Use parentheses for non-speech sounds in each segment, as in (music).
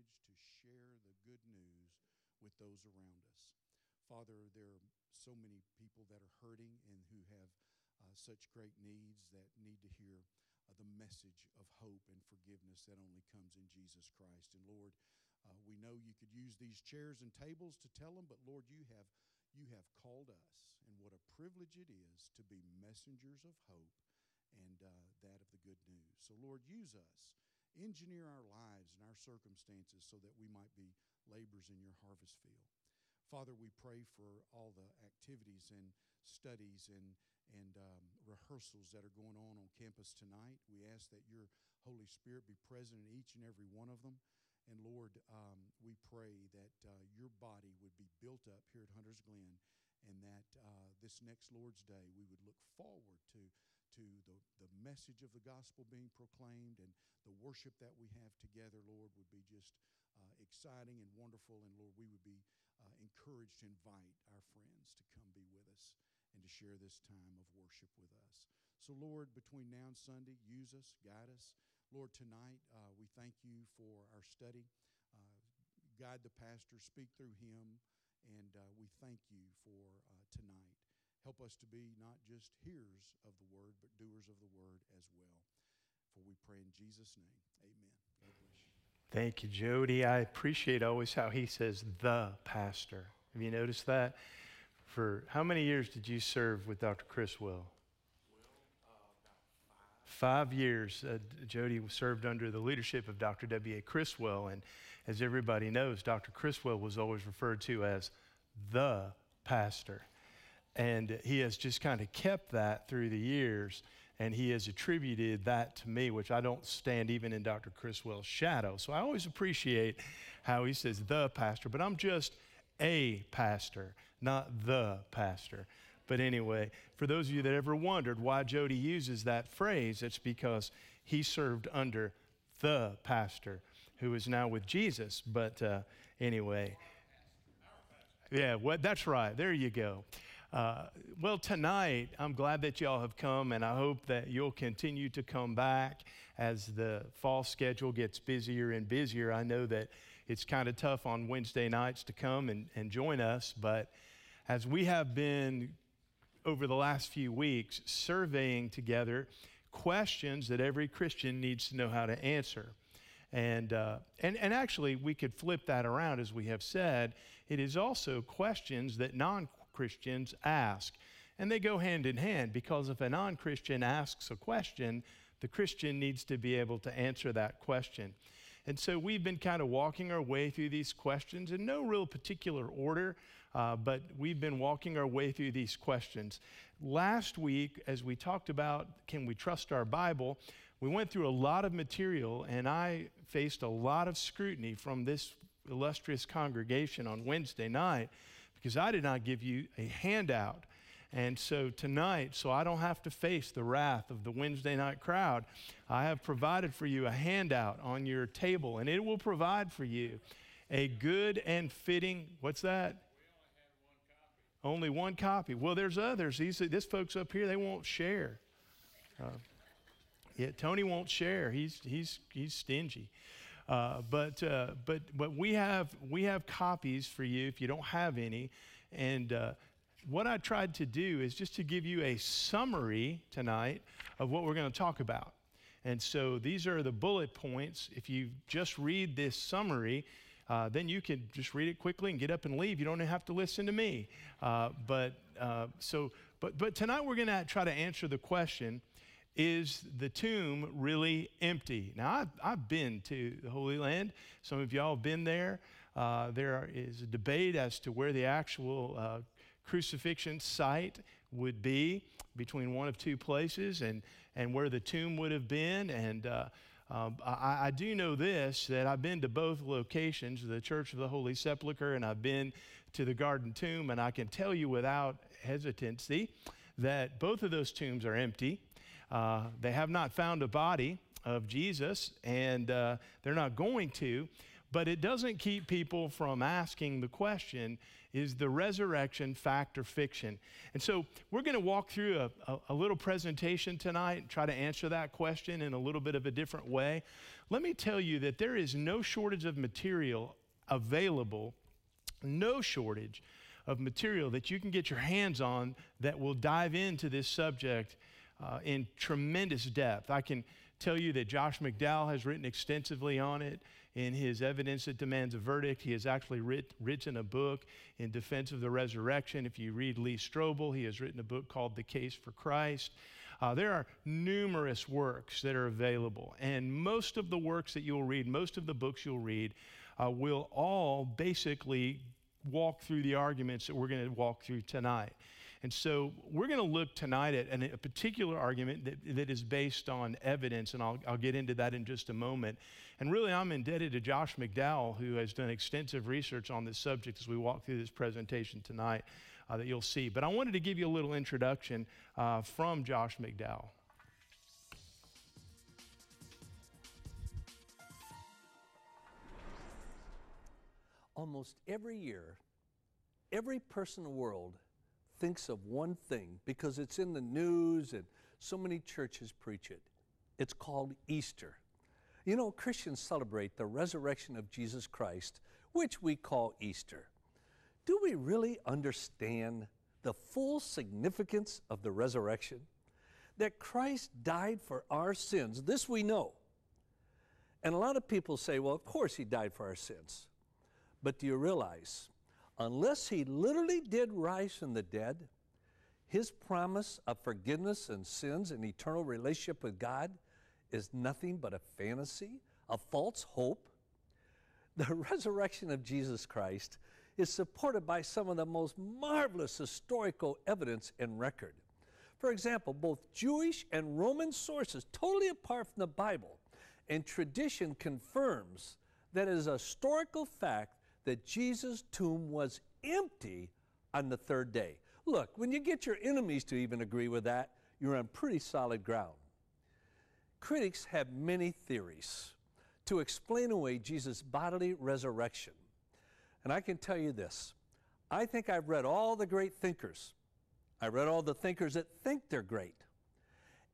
encouraged to share the good news with those around us. Father, there are so many people that are hurting and who have uh, such great needs that need to hear uh, the message of hope and forgiveness that only comes in Jesus Christ. And Lord, uh, we know you could use these chairs and tables to tell them, but Lord, you have you have called us, and what a privilege it is to be messengers of hope and uh, that of the good news. So, Lord, use us. Engineer our lives and our circumstances so that we might be laborers in your harvest field. Father, we pray for all the activities and studies and, and um, rehearsals that are going on on campus tonight. We ask that your Holy Spirit be present in each and every one of them. And Lord, um, we pray that uh, your body would be built up here at Hunters Glen and that uh, this next Lord's Day we would look forward to to the, the message of the gospel being proclaimed and the worship that we have together, Lord, would be just uh, exciting and wonderful. And Lord, we would be uh, encouraged to invite our friends to come be with us and to share this time of worship with us. So, Lord, between now and Sunday, use us, guide us. Lord, tonight uh, we thank you for our study. Uh, guide the pastor, speak through him, and uh, we thank you for uh, tonight. Help us to be not just hearers of the word, but doers of the word as well. For we pray in Jesus' name. Amen. Thank you, Jody. I appreciate always how he says the pastor. Have you noticed that? For how many years did you serve with Dr. Criswell? Five years, uh, Jody served under the leadership of Dr. W.A. Criswell. And as everybody knows, Dr. Criswell was always referred to as the pastor. And he has just kind of kept that through the years. And he has attributed that to me, which I don't stand even in Dr. Criswell's shadow. So I always appreciate how he says the pastor, but I'm just a pastor, not the pastor. But anyway, for those of you that ever wondered why Jody uses that phrase, it's because he served under the pastor who is now with Jesus. But uh, anyway, yeah, what, that's right. There you go. Uh, well, tonight, I'm glad that y'all have come, and I hope that you'll continue to come back as the fall schedule gets busier and busier. I know that it's kind of tough on Wednesday nights to come and, and join us, but as we have been over the last few weeks surveying together questions that every Christian needs to know how to answer. And, uh, and, and actually, we could flip that around, as we have said. It is also questions that non Christians ask. And they go hand in hand because if a non Christian asks a question, the Christian needs to be able to answer that question. And so we've been kind of walking our way through these questions in no real particular order, uh, but we've been walking our way through these questions. Last week, as we talked about can we trust our Bible, we went through a lot of material, and I faced a lot of scrutiny from this illustrious congregation on Wednesday night because I did not give you a handout. And so tonight, so I don't have to face the wrath of the Wednesday night crowd, I have provided for you a handout on your table, and it will provide for you a good and fitting, what's that? Only one copy. Well, there's others. These, this folks up here, they won't share. Uh, yeah, Tony won't share. He's, he's, he's stingy. Uh, but, uh, but, but we, have, we have copies for you if you don't have any. And uh, what I tried to do is just to give you a summary tonight of what we're going to talk about. And so these are the bullet points. If you just read this summary, uh, then you can just read it quickly and get up and leave. You don't have to listen to me. Uh, but uh, so, but but tonight we're going to try to answer the question: is the tomb really empty? Now, I've, I've been to the Holy Land. Some of y'all have been there. Uh, there is a debate as to where the actual uh, crucifixion site would be between one of two places and, and where the tomb would have been. And uh, um, I, I, do know this that I've been to both locations, the Church of the Holy Sepulchre, and I've been to the Garden Tomb, and I can tell you without hesitancy that both of those tombs are empty. Uh, they have not found a body of Jesus, and uh, they're not going to. But it doesn't keep people from asking the question is the resurrection fact or fiction? And so we're going to walk through a, a, a, little presentation tonight and try to answer that question in a little bit of a different way. Let me tell you that there is no shortage of material available, no shortage of material that you can get your hands on that will dive into this subject uh, in tremendous depth. I can tell you that Josh McDowell has written extensively on it in his Evidence That Demands a Verdict. He has actually writ, written a book in defense of the resurrection. If you read Lee Strobel, he has written a book called The Case for Christ. Uh, there are numerous works that are available, and most of the works that you'll read, most of the books you'll read, uh, will all basically walk through the arguments that we're going to walk through tonight. And so we're going to look tonight at a particular argument that, that is based on evidence, and I'll, I'll get into that in just a moment. And really, I'm indebted to Josh McDowell, who has done extensive research on this subject as we walk through this presentation tonight uh, that you'll see. But I wanted to give you a little introduction uh, from Josh McDowell. Almost every year, every person in the world thinks of one thing because it's in the news and so many churches preach it. It's called Easter. You know, Christians celebrate the resurrection of Jesus Christ, which we call Easter. Do we really understand the full significance of the resurrection? That Christ died for our sins, this we know. And a lot of people say, well, of course he died for our sins. But do you realize unless he literally did rise from the dead, his promise of forgiveness and sins and eternal relationship with God is nothing but a fantasy, a false hope. The (laughs) resurrection of Jesus Christ is supported by some of the most marvelous historical evidence and record. For example, both Jewish and Roman sources, totally apart from the Bible, and tradition confirms that it is a historical fact that Jesus' tomb was empty on the third day. Look, when you get your enemies to even agree with that, you're on pretty solid ground. Critics have many theories to explain away Jesus' bodily resurrection. And I can tell you this I think I've read all the great thinkers. I read all the thinkers that think they're great.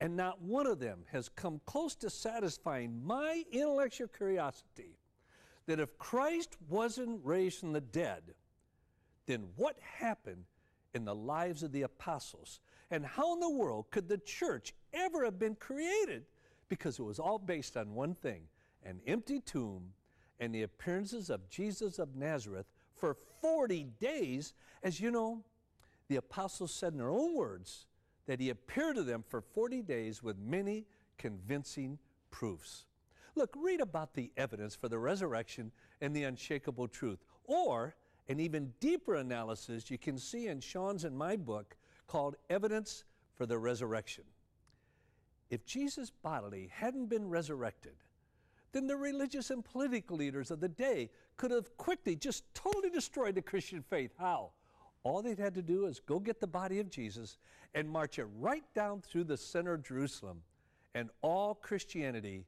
And not one of them has come close to satisfying my intellectual curiosity that if Christ wasn't raised from the dead, then what happened in the lives of the apostles? And how in the world could the church ever have been created? Because it was all based on one thing an empty tomb and the appearances of Jesus of Nazareth for 40 days. As you know, the apostles said in their own words that he appeared to them for 40 days with many convincing proofs. Look, read about the evidence for the resurrection and the unshakable truth. Or an even deeper analysis you can see in Sean's and my book called Evidence for the Resurrection. If Jesus bodily hadn't been resurrected, then the religious and political leaders of the day could have quickly just totally destroyed the Christian faith. How? All they'd had to do is go get the body of Jesus and march it right down through the center of Jerusalem, and all Christianity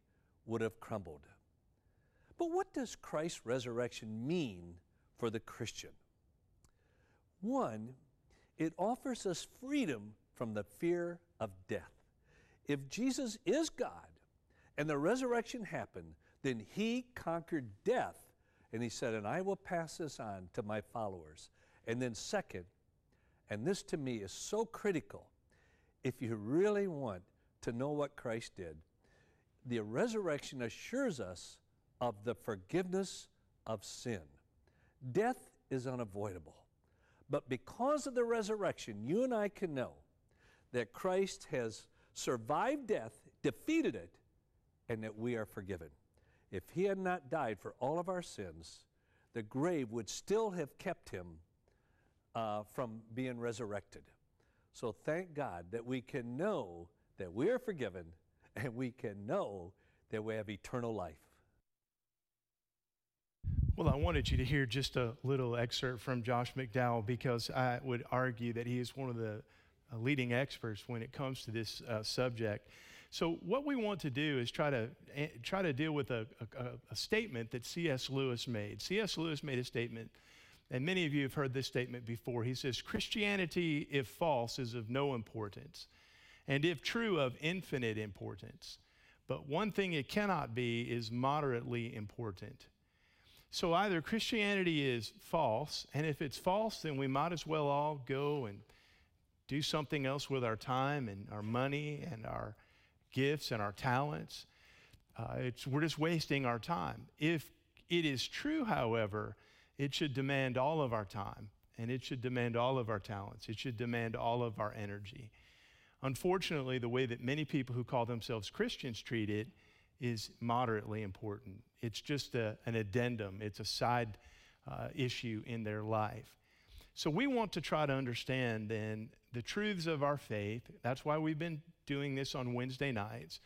would have crumbled. But what does Christ's resurrection mean for the Christian? One, it offers us freedom from the fear of death. If Jesus is God and the resurrection happened, then he conquered death. And he said, And I will pass this on to my followers. And then, second, and this to me is so critical, if you really want to know what Christ did, the resurrection assures us of the forgiveness of sin. Death is unavoidable. But because of the resurrection, you and I can know that Christ has survived death, defeated it, and that we are forgiven. If he had not died for all of our sins, the grave would still have kept him uh, from being resurrected. So thank God that we can know that we are forgiven (laughs) and we can know that we have eternal life. Well, I wanted you to hear just a little excerpt from Josh McDowell because I would argue that he is one of the uh, leading experts when it comes to this uh, subject. So, what we want to do is try to uh, try to deal with a, a, a statement that C.S. Lewis made. C.S. Lewis made a statement and many of you have heard this statement before. He says, Christianity, if false, is of no importance, and if true, of infinite importance. But one thing it cannot be is moderately important. So either Christianity is false, and if it's false, then we might as well all go and do something else with our time and our money and our gifts and our talents. Uh, we're just wasting our time. If it is true, however, it should demand all of our time and it should demand all of our talents. It should demand all of our energy. Unfortunately, the way that many people who call themselves Christians treat it is moderately important. It's just a, an addendum, it's a side uh, issue in their life. So, we want to try to understand then the truths of our faith. That's why we've been doing this on Wednesday nights.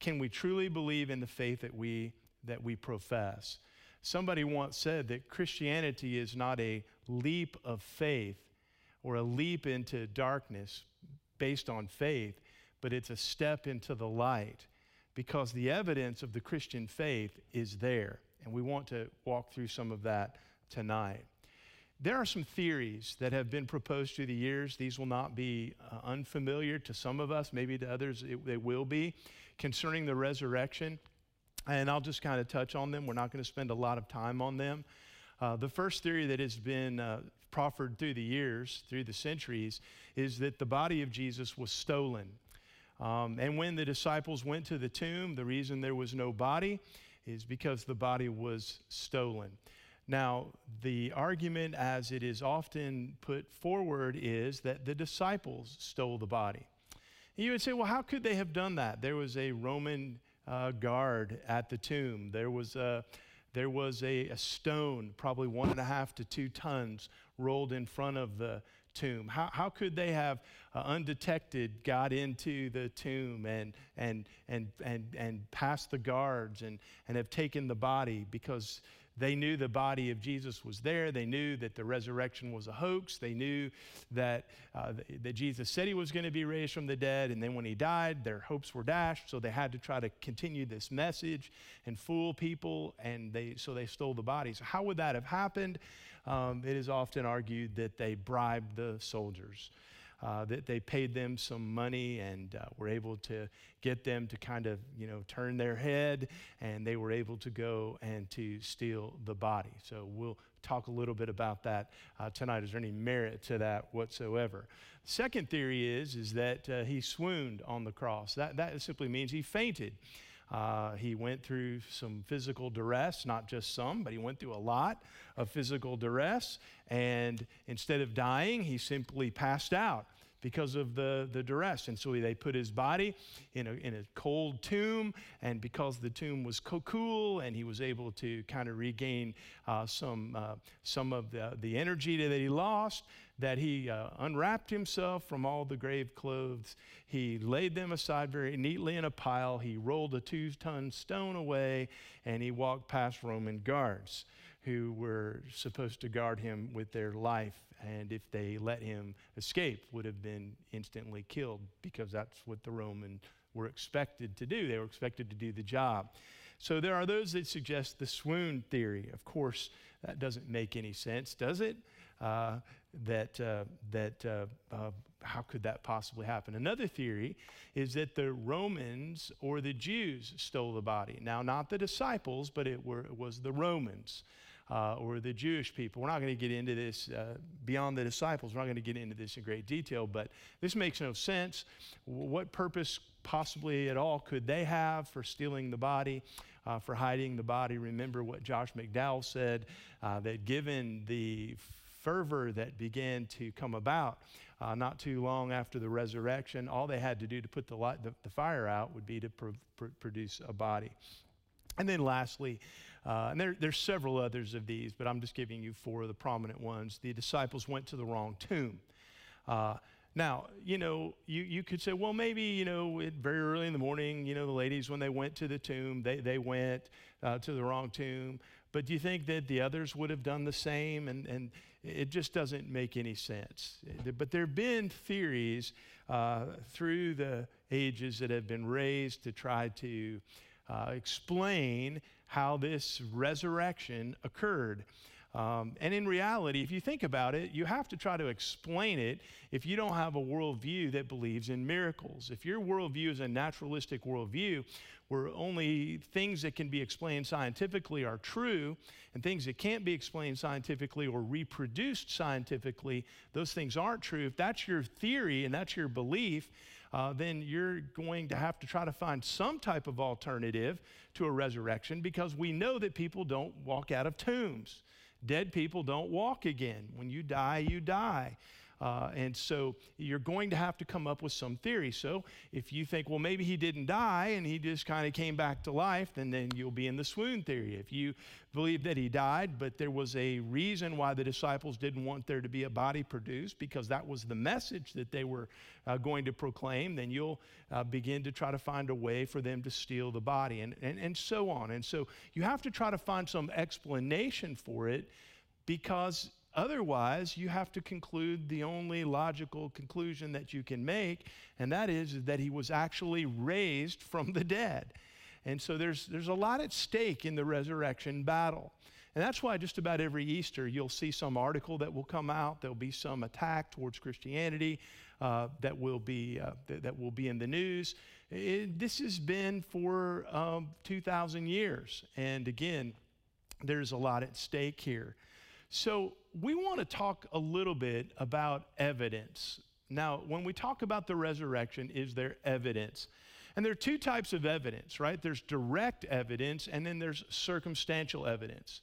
Can we truly believe in the faith that we, that we profess? Somebody once said that Christianity is not a leap of faith or a leap into darkness based on faith, but it's a step into the light because the evidence of the Christian faith is there. And we want to walk through some of that tonight. There are some theories that have been proposed through the years. These will not be uh, unfamiliar to some of us, maybe to others it, they will be, concerning the resurrection. And I'll just kind of touch on them. We're not going to spend a lot of time on them. Uh, the first theory that has been uh, proffered through the years, through the centuries, is that the body of Jesus was stolen. Um, and when the disciples went to the tomb, the reason there was no body is because the body was stolen. Now, the argument, as it is often put forward, is that the disciples stole the body. And you would say, well, how could they have done that? There was a Roman uh, guard at the tomb. There was a there was a, a, stone, probably one and a half to two tons, rolled in front of the tomb. How, how could they have uh, undetected got into the tomb and, and, and, and, and passed the guards and, and have taken the body? Because they knew the body of Jesus was there. They knew that the resurrection was a hoax. They knew that, uh, that Jesus said he was going to be raised from the dead. And then when he died, their hopes were dashed. So they had to try to continue this message and fool people. And they, so they stole the body. So, how would that have happened? Um, it is often argued that they bribed the soldiers uh, that they paid them some money and uh, were able to get them to kind of, you know, turn their head and they were able to go and to steal the body. So we'll talk a little bit about that uh, tonight. Is there any merit to that whatsoever? Second theory is, is that uh, he swooned on the cross. That, that simply means he fainted. Uh, he went through some physical duress, not just some, but he went through a lot of physical duress. And instead of dying, he simply passed out because of the, the duress. And so they put his body in a, in a cold tomb, and because the tomb was cool, and he was able to kind of regain uh, some, uh, some of the, the energy that he lost, that he uh, unwrapped himself from all the grave clothes. He laid them aside very neatly in a pile. He rolled a two ton stone away, and he walked past Roman guards who were supposed to guard him with their life. And if they let him escape would have been instantly killed because that's what the roman were expected to do. They were expected to do the job. So there are those that suggest the swoon theory. Of course that doesn't make any sense does it uh, that uh, that uh, uh how could that possibly happen another theory is that the romans or the jews stole the body now not the disciples but it, were, it was the romans uh, or the Jewish people. We're not going to get into this beyond the disciples. We're not going to get into this in great detail, but this makes no sense. What purpose, possibly at all, could they have for stealing the body, uh, for hiding the body? Remember what Josh McDowell said uh, that given the fervor that began to come about. Uh, not too long after the resurrection, all they had to do to put the, light, the, the fire out would be to pr- pr- produce a body. And then lastly, uh, and there, there's several others of these, but I'm just giving you four of the prominent ones. The disciples went to the wrong tomb. Uh, now, you know, you, you could say, well, maybe, you know, it, very early in the morning, you know, the ladies, when they went to the tomb, they, they went uh, to the wrong tomb. But do you think that the others would have done the same? And, and it just doesn't make any sense. But there have been theories uh, through the ages that have been raised to try to uh, explain how this resurrection occurred. Um, and in reality, if you think about it, you have to try to explain it if you don't have a worldview that believes in miracles. If your worldview is a naturalistic worldview, where only things that can be explained scientifically are true, and things that can't be explained scientifically or reproduced scientifically, those things aren't true. If that's your theory and that's your belief, uh, then you're going to have to try to find some type of alternative to a resurrection because we know that people don't walk out of tombs. Dead people don't walk again. When you die, you die. Uh, and so you're going to have to come up with some theory. So if you think, well, maybe he didn't die and he just kind of came back to life, then, then you'll be in the swoon theory. If you believe that he died, but there was a reason why the disciples didn't want there to be a body produced, because that was the message that they were uh, going to proclaim, then you'll uh, begin to try to find a way for them to steal the body, and, and, and so on. And so you have to try to find some explanation for it because Otherwise, you have to conclude the only logical conclusion that you can make, and that is that he was actually raised from the dead. And so there's, there's a lot at stake in the resurrection battle. And that's why just about every Easter you'll see some article that will come out. There'll be some attack towards Christianity uh, that, will be, uh, th- that will be in the news. It, this has been for um, 2,000 years. And again, there's a lot at stake here. So, we want to talk a little bit about evidence. Now, when we talk about the resurrection, is there evidence? And there are two types of evidence, right? There's direct evidence and then there's circumstantial evidence.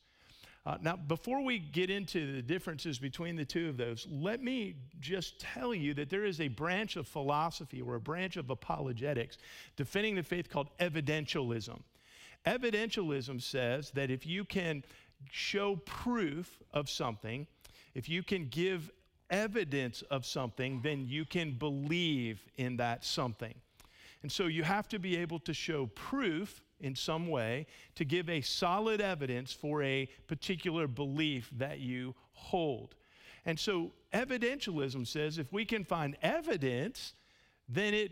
Uh, now, before we get into the differences between the two of those, let me just tell you that there is a branch of philosophy or a branch of apologetics defending the faith called evidentialism. Evidentialism says that if you can show proof of something, if you can give evidence of something, then you can believe in that something. And so you have to be able to show proof in some way to give a solid evidence for a particular belief that you hold. And so evidentialism says if we can find evidence, then it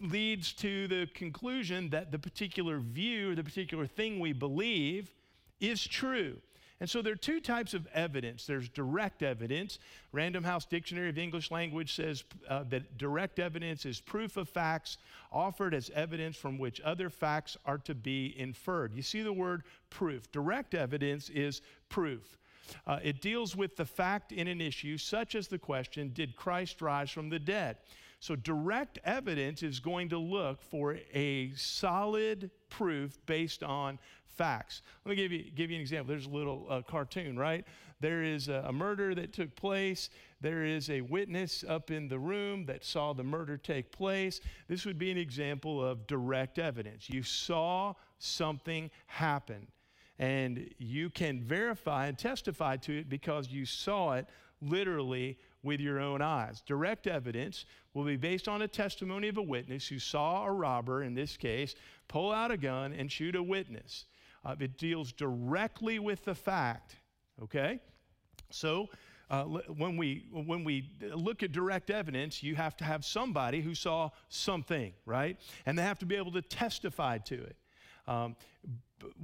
leads to the conclusion that the particular view or the particular thing we believe is true. And so there are two types of evidence. There's direct evidence. Random House Dictionary of English Language says uh, that direct evidence is proof of facts offered as evidence from which other facts are to be inferred. You see the word proof. Direct evidence is proof. Uh, it deals with the fact in an issue, such as the question Did Christ rise from the dead? So, direct evidence is going to look for a solid proof based on facts. Let me give you, give you an example. There's a little uh, cartoon, right? There is a, a murder that took place. There is a witness up in the room that saw the murder take place. This would be an example of direct evidence. You saw something happen, and you can verify and testify to it because you saw it literally with your own eyes. Direct evidence will be based on a testimony of a witness who saw a robber, in this case, pull out a gun and shoot a witness. Uh, it deals directly with the fact, okay? So, uh, when, we, when we look at direct evidence, you have to have somebody who saw something, right? And they have to be able to testify to it. Um,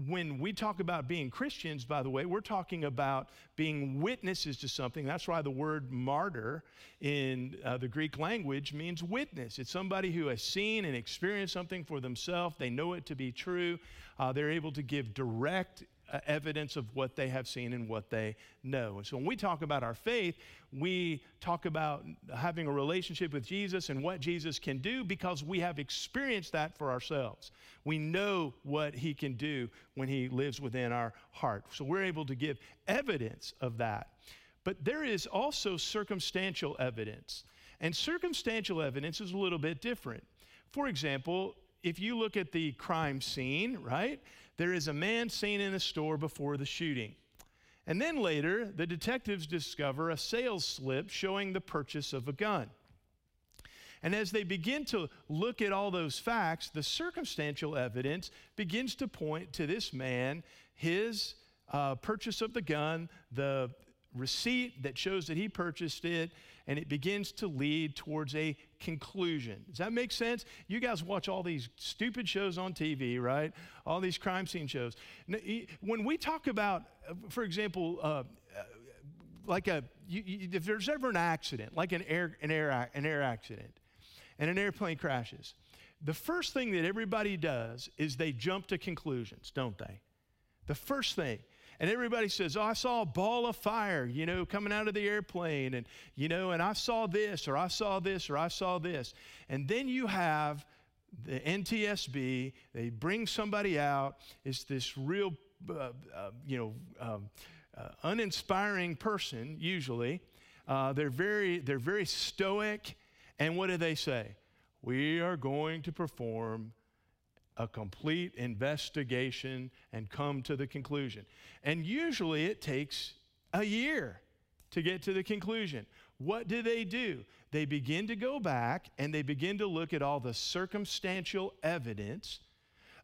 when we talk about being Christians, by the way, we're talking about being witnesses to something. That's why the word martyr in uh, the Greek language means witness. It's somebody who has seen and experienced something for themselves. They know it to be true. Uh, they're able to give direct Uh, evidence of what they have seen and what they know. And so when we talk about our faith, we talk about having a relationship with Jesus and what Jesus can do because we have experienced that for ourselves. We know what he can do when he lives within our heart. So we're able to give evidence of that. But there is also circumstantial evidence. And circumstantial evidence is a little bit different. For example, if you look at the crime scene, right? There is a man seen in a store before the shooting. And then later, the detectives discover a sales slip showing the purchase of a gun. And as they begin to look at all those facts, the circumstantial evidence begins to point to this man, his uh, purchase of the gun, the receipt that shows that he purchased it, and it begins to lead towards a conclusion. Does that make sense? You guys watch all these stupid shows on TV, right? All these crime scene shows. When we talk about, uh, for example, uh, like a, you, you, if there's ever an accident, like an air, an, air, an air accident, and an airplane crashes, the first thing that everybody does is they jump to conclusions, don't they? The first thing. And everybody says, Oh, I saw a ball of fire, you know, coming out of the airplane, and, you know, and I saw this, or I saw this, or I saw this. And then you have the NTSB, they bring somebody out, it's this real, uh, uh, you know, um, uh, uninspiring person, usually. Uh, they're, very, they're very stoic. And what do they say? We are going to perform a complete investigation and come to the conclusion. And usually it takes a year to get to the conclusion. What do they do? They begin to go back and they begin to look at all the circumstantial evidence,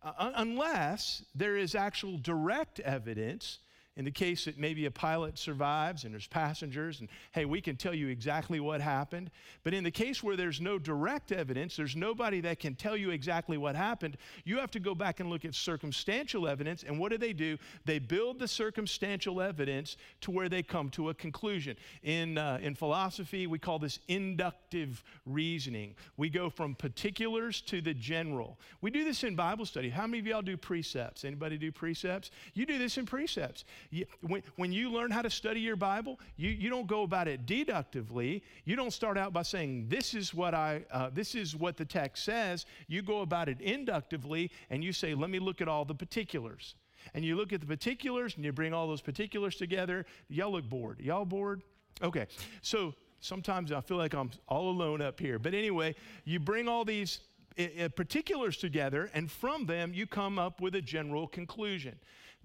uh, unless there is actual direct evidence in the case that maybe a pilot survives and there's passengers, and hey, we can tell you exactly what happened. But in the case where there's no direct evidence, there's nobody that can tell you exactly what happened, you have to go back and look at circumstantial evidence. And what do they do? They build the circumstantial evidence to where they come to a conclusion. In, uh, in philosophy, we call this inductive reasoning. We go from particulars to the general. We do this in Bible study. How many of y'all do precepts? Anybody do precepts? You do this in precepts. You, when, when you learn how to study your Bible, you, you don't go about it deductively. You don't start out by saying, this is what I, uh, this is what the text says. You go about it inductively and you say, let me look at all the particulars. And you look at the particulars and you bring all those particulars together. Y'all look bored. Y'all bored? Okay. So sometimes I feel like I'm all alone up here. But anyway, you bring all these uh, particulars together, and from them you come up with a general conclusion.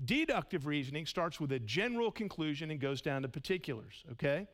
Deductive reasoning starts with a general conclusion and goes down to particulars, okay?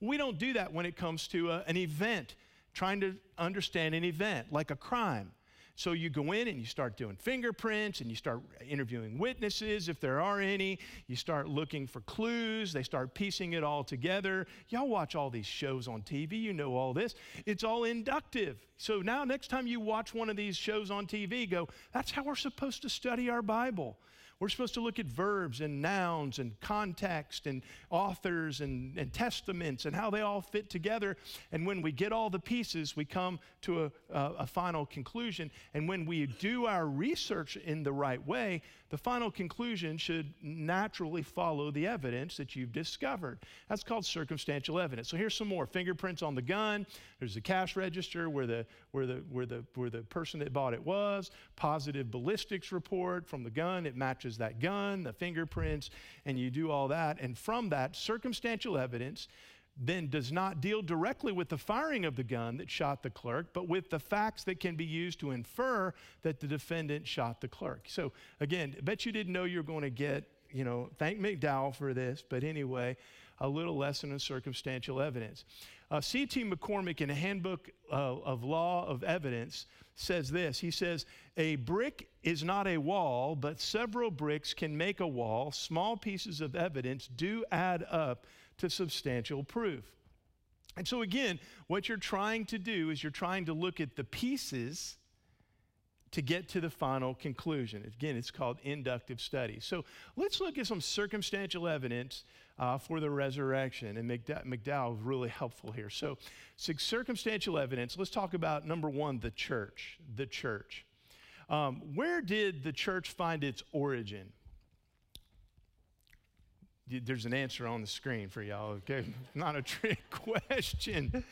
We don't do that when it comes to a, uh, an event, trying to understand an event like a crime. So you go in and you start doing fingerprints and you start interviewing witnesses if there are any. You start looking for clues. They start piecing it all together. Y'all watch all these shows on TV. You know all this. It's all inductive. So now, next time you watch one of these shows on TV, go, that's how we're supposed to study our Bible. We're supposed to look at verbs and nouns and context and authors and, and testaments and how they all fit together. And when we get all the pieces, we come to a, a, a final conclusion. And when we do our research in the right way, the final conclusion should naturally follow the evidence that you've discovered. That's called circumstantial evidence. So here's some more fingerprints on the gun. There's the cash register where the, where the, where the, where the person that bought it was. Positive ballistics report from the gun. It matches that gun, the fingerprints, and you do all that. And from that, circumstantial evidence then does not deal directly with the firing of the gun that shot the clerk, but with the facts that can be used to infer that the defendant shot the clerk. So, again, bet you didn't know you were going to get, you know, thank McDowell for this, but anyway, a little lesson in circumstantial evidence. Uh, C.T. McCormick in a Handbook uh, of Law of Evidence says this He says, A brick is not a wall, but several bricks can make a wall. Small pieces of evidence do add up to substantial proof. And so, again, what you're trying to do is you're trying to look at the pieces to get to the final conclusion. Again, it's called inductive study. So, let's look at some circumstantial evidence uh, for the resurrection. And McDowell is really helpful here. So, circumstantial evidence, let's talk about number one, the church. The church. Um, where did the church find its origin? There's an answer on the screen for y'all, okay? (laughs) Not a trick (laughs) question.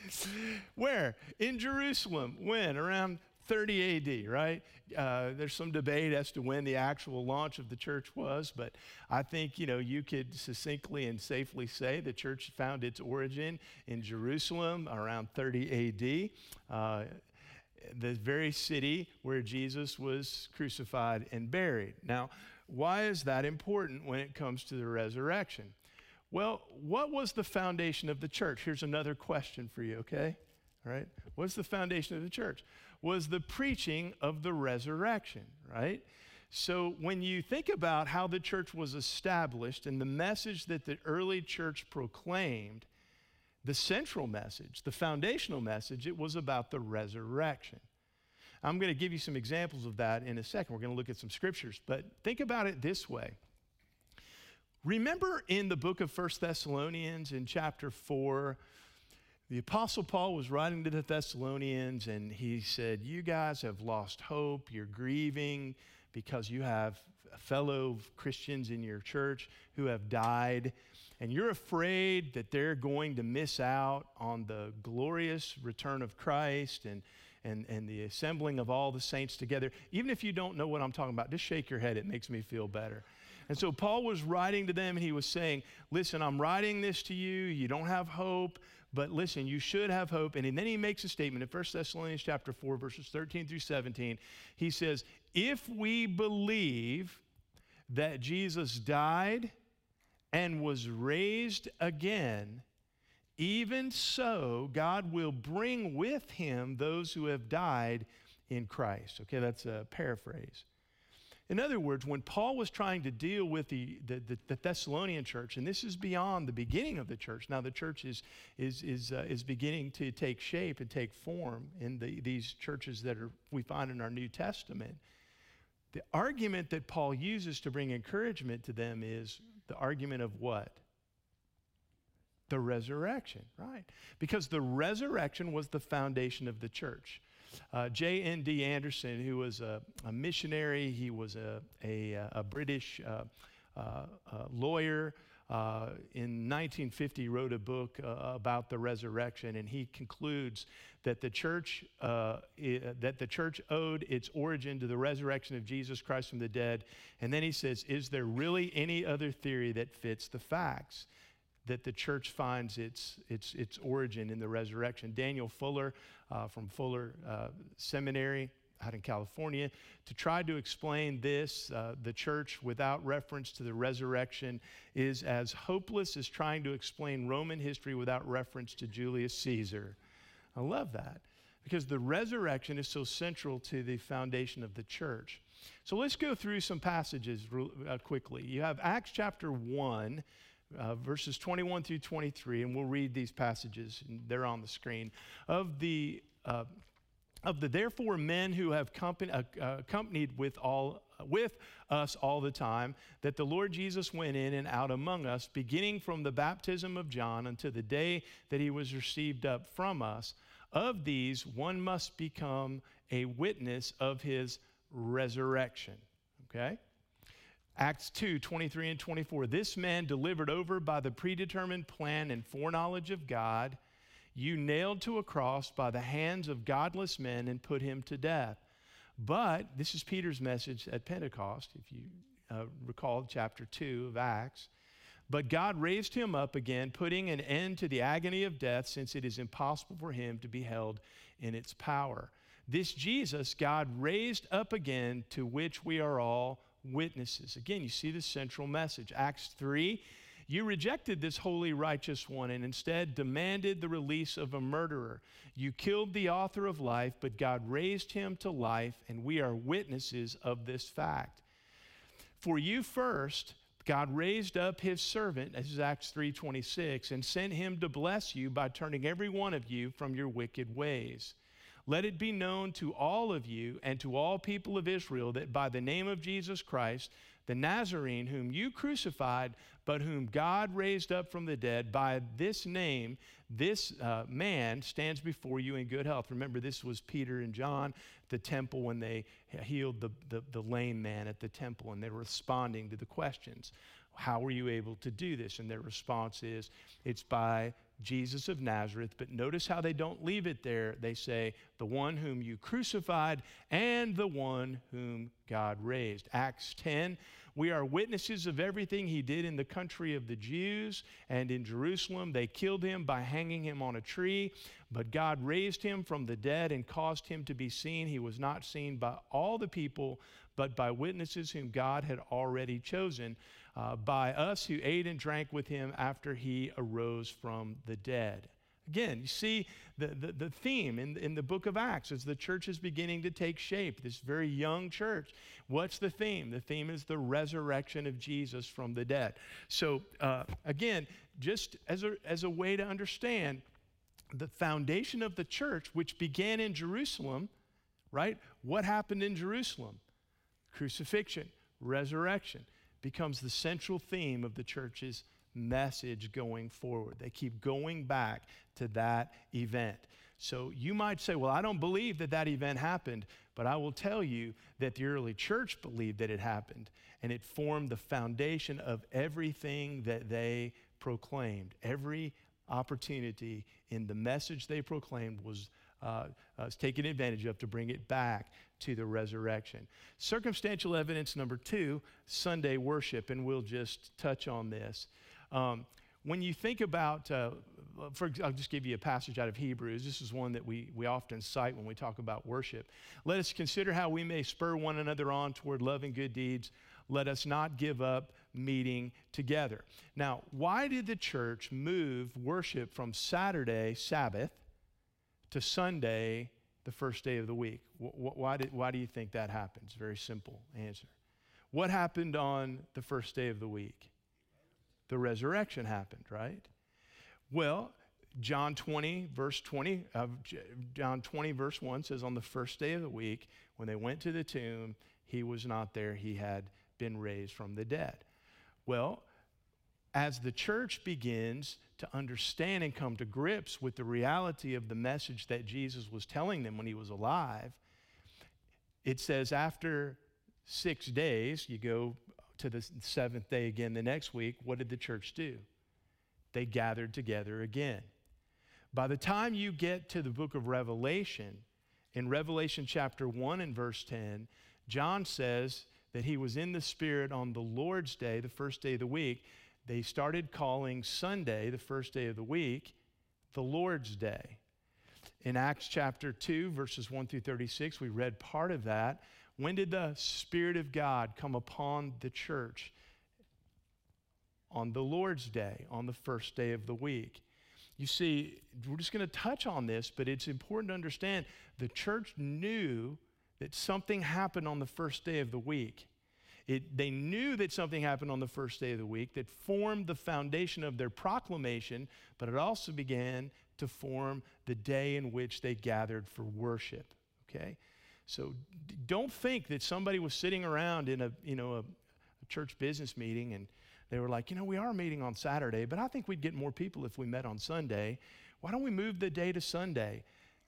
Where? In Jerusalem. When? Around 30 AD, right? Uh, there's some debate as to when the actual launch of the church was, but I think you know you could succinctly and safely say the church found its origin in Jerusalem around 30 AD, uh, the very city where Jesus was crucified and buried. Now, why is that important when it comes to the resurrection? Well, what was the foundation of the church? Here's another question for you, okay? All right. What's the foundation of the church? Was the preaching of the resurrection, right? So when you think about how the church was established and the message that the early church proclaimed, the central message, the foundational message, it was about the resurrection. I'm going to give you some examples of that in a second. We're going to look at some scriptures. But think about it this way Remember in the book of First Thessalonians in chapter 4, the Apostle Paul was writing to the Thessalonians and he said, You guys have lost hope, you're grieving because you have fellow Christians in your church who have died, and you're afraid that they're going to miss out on the glorious return of Christ and, and, and the assembling of all the saints together. Even if you don't know what I'm talking about, just shake your head, it makes me feel better. And so Paul was writing to them and he was saying, Listen, I'm writing this to you. You don't have hope, but listen, you should have hope. And then he makes a statement in 1 Thessalonians chapter 4, verses 13 through 17. He says, If we believe that Jesus died and was raised again, even so, God will bring with him those who have died in Christ. Okay, that's a paraphrase. In other words, when Paul was trying to deal with the, the, the, the, Thessalonian church, and this is beyond the beginning of the church, now the church is, is, is, uh, is beginning to take shape and take form in the, these churches that are, we find in our New Testament. The argument that Paul uses to bring encouragement to them is the argument of what? The resurrection, right? Because the resurrection was the foundation of the church. Uh, J.N.D. Anderson, who was a, a, missionary, he was a, a, a British uh, uh, lawyer. Uh, in 1950, wrote a book uh, about the resurrection, and he concludes that the church uh, that the church owed its origin to the resurrection of Jesus Christ from the dead. And then he says, "Is there really any other theory that fits the facts?" That the church finds its, its, its origin in the resurrection. Daniel Fuller uh, from Fuller uh, Seminary out in California to try to explain this. Uh, the church, without reference to the resurrection, is as hopeless as trying to explain Roman history without reference to Julius Caesar. I love that because the resurrection is so central to the foundation of the church. So let's go through some passages uh, quickly. You have Acts chapter 1 uh, verses 21 through 23, and we'll read these passages, they're on the screen. Of the uh, of the therefore men who have company, uh, accompanied with all with us all the time that the Lord Jesus went in and out among us beginning from the baptism of John until the day that he was received up from us of these one must become a witness of his resurrection okay Acts 2 23 and 24. This man delivered over by the predetermined plan and foreknowledge of God, you nailed to a cross by the hands of godless men and put him to death. But this is Peter's message at Pentecost, if you uh, recall chapter 2 of Acts. But God raised him up again, putting an end to the agony of death, since it is impossible for him to be held in its power. This Jesus God raised up again, to which we are all witnesses. Again, you see the central message. Acts 3 you rejected this holy, righteous one and instead demanded the release of a murderer. You killed the author of life, but God raised him to life, and we are witnesses of this fact. For you first, God raised up his servant, is Acts 3:26, and sent him to bless you by turning every one of you from your wicked ways. Let it be known to all of you and to all people of Israel that by the name of Jesus Christ, the Nazarene, whom you crucified, but whom God raised up from the dead, by this name, this uh, man stands before you in good health. Remember, this was Peter and John at the temple when they healed the, the, the lame man at the temple, and they were responding to the questions. How were you able to do this? And their response is, It's by Jesus of Nazareth. But notice how they don't leave it there. They say, the one whom you crucified and the one whom God raised. Acts 10. We are witnesses of everything he did in the country of the Jews and in Jerusalem. They killed him by hanging him on a tree, but God raised him from the dead and caused him to be seen. He was not seen by all the people, but by witnesses whom God had already chosen uh, by us who ate and drank with him after he arose from the dead. Again, you see the, the, the, theme in, in the book of Acts as the church is beginning to take shape, this very young church. What's the theme? The theme is the resurrection of Jesus from the dead. So, uh, again, just as a, as a way to understand the foundation of the church, which began in Jerusalem, right? What happened in Jerusalem? Crucifixion, resurrection. Becomes the central theme of the church's message going forward. They keep going back to that event. So you might say, Well, I don't believe that that event happened, but I will tell you that the early church believed that it happened, and it formed the foundation of everything that they proclaimed. Every opportunity in the message they proclaimed was, uh, uh, was taken advantage of to bring it back to the resurrection. Circumstantial evidence number two Sunday worship, and we'll just touch on this. Um, when you think about, uh, for, I'll just give you a passage out of Hebrews. This is one that we, we often cite when we talk about worship. Let us consider how we may spur one another on toward love and good deeds. Let us not give up meeting together. Now, why did the church move worship from Saturday, Sabbath, to Sunday, the first day of the week? Why, did, why do you think that happens? Very simple answer. What happened on the first day of the week? The resurrection happened, right? Well, John 20, verse 20, uh, John 20, verse 1 says, On the first day of the week, when they went to the tomb, he was not there. He had been raised from the dead. Well, as the church begins to understand and come to grips with the reality of the message that Jesus was telling them when he was alive, it says after six days, you go to the seventh day again the next week, what did the church do? They gathered together again. By the time you get to the book of Revelation, in Revelation chapter 1 and verse 10, John says that he was in the Spirit on the Lord's day, the first day of the week. They started calling Sunday, the first day of the week, the Lord's day. In Acts chapter 2, verses 1 through 36, we read part of that. When did the Spirit of God come upon the church? On the Lord's day, on the first day of the week. You see, we're just going to touch on this, but it's important to understand the church knew that something happened on the first day of the week. It, they knew that something happened on the first day of the week that formed the foundation of their proclamation, but it also began to form the day in which they gathered for worship. Okay? So don't think that somebody was sitting around in a, you know, a, a church business meeting and they were like, you know, we are meeting on Saturday, but I think we'd get more people if we met on Sunday. Why don't we move the day to Sunday?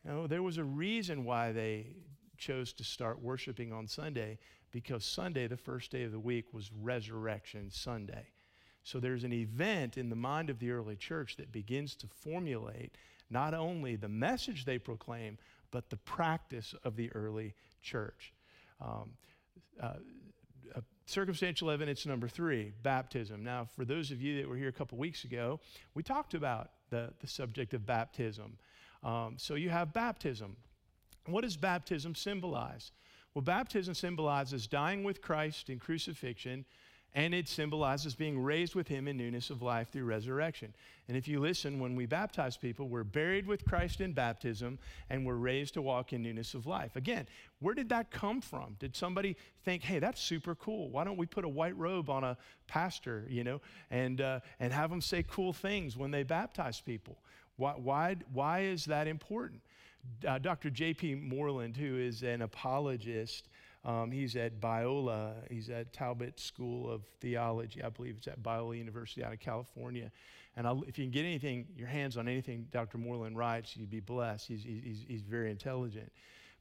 You know, there was a reason why they chose to start worshiping on Sunday because Sunday, the first day of the week, was Resurrection Sunday. So there's an event in the mind of the early church that begins to formulate not only the message they proclaim, but the practice of the early church. Um, uh, uh, circumstantial evidence number three baptism. Now, for those of you that were here a couple weeks ago, we talked about the, the subject of baptism. Um, so you have baptism. What does baptism symbolize? Well, baptism symbolizes dying with Christ in crucifixion, and it symbolizes being raised with him in newness of life through resurrection. And if you listen, when we baptize people, we're buried with Christ in baptism and we're raised to walk in newness of life. Again, where did that come from? Did somebody think, hey, that's super cool? Why don't we put a white robe on a pastor, you know, and, uh, and have them say cool things when they baptize people? Why, why, why is that important? Uh, Dr. J.P. Moreland, who is an apologist, um, he's at Biola, he's at Talbot School of Theology, I believe it's at Biola University out of California. And I'll, if you can get anything, your hands on anything Dr. Moreland writes, you'd be blessed. He's, he's, he's very intelligent.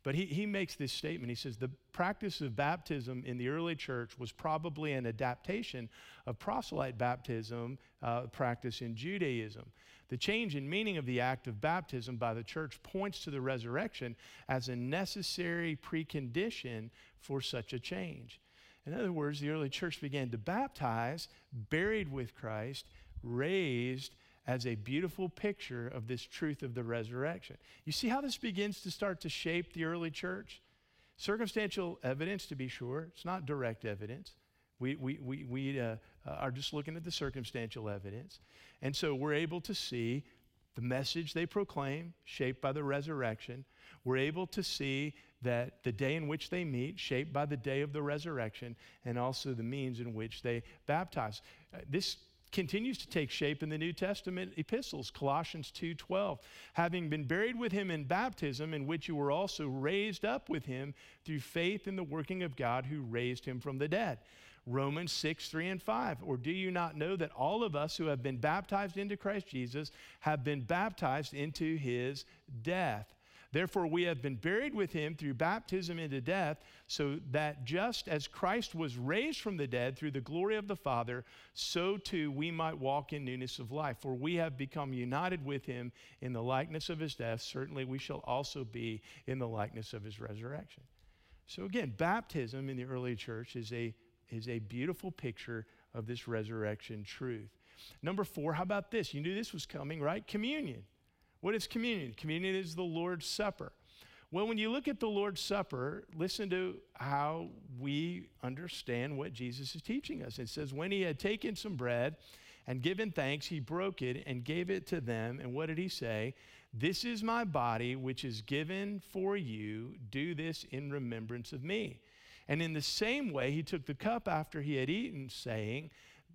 But he, he makes this statement. He says the practice of baptism in the early church was probably an adaptation of proselyte baptism uh, practice in Judaism. The change in meaning of the act of baptism by the church points to the resurrection as a necessary precondition for such a change. In other words, the early church began to baptize, buried with Christ, raised as a beautiful picture of this truth of the resurrection. You see how this begins to start to shape the early church? Circumstantial evidence, to be sure, it's not direct evidence. We, we, we, we uh, uh, are just looking at the circumstantial evidence. And so we're able to see the message they proclaim, shaped by the resurrection. We're able to see that the day in which they meet, shaped by the day of the resurrection, and also the means in which they baptize. Uh, this continues to take shape in the New Testament epistles, Colossians 2:12. Having been buried with him in baptism, in which you were also raised up with him through faith in the working of God who raised him from the dead. Romans 6, 3, and 5. Or do you not know that all of us who have been baptized into Christ Jesus have been baptized into his death? Therefore, we have been buried with him through baptism into death, so that just as Christ was raised from the dead through the glory of the Father, so too we might walk in newness of life. For we have become united with him in the likeness of his death. Certainly, we shall also be in the likeness of his resurrection. So, again, baptism in the early church is a, is a beautiful picture of this resurrection truth. Number four, how about this? You knew this was coming, right? Communion. What is communion? Communion is the Lord's Supper. Well, when you look at the Lord's Supper, listen to how we understand what Jesus is teaching us. It says, When he had taken some bread and given thanks, he broke it and gave it to them. And what did he say? This is my body, which is given for you. Do this in remembrance of me. And in the same way, he took the cup after he had eaten, saying,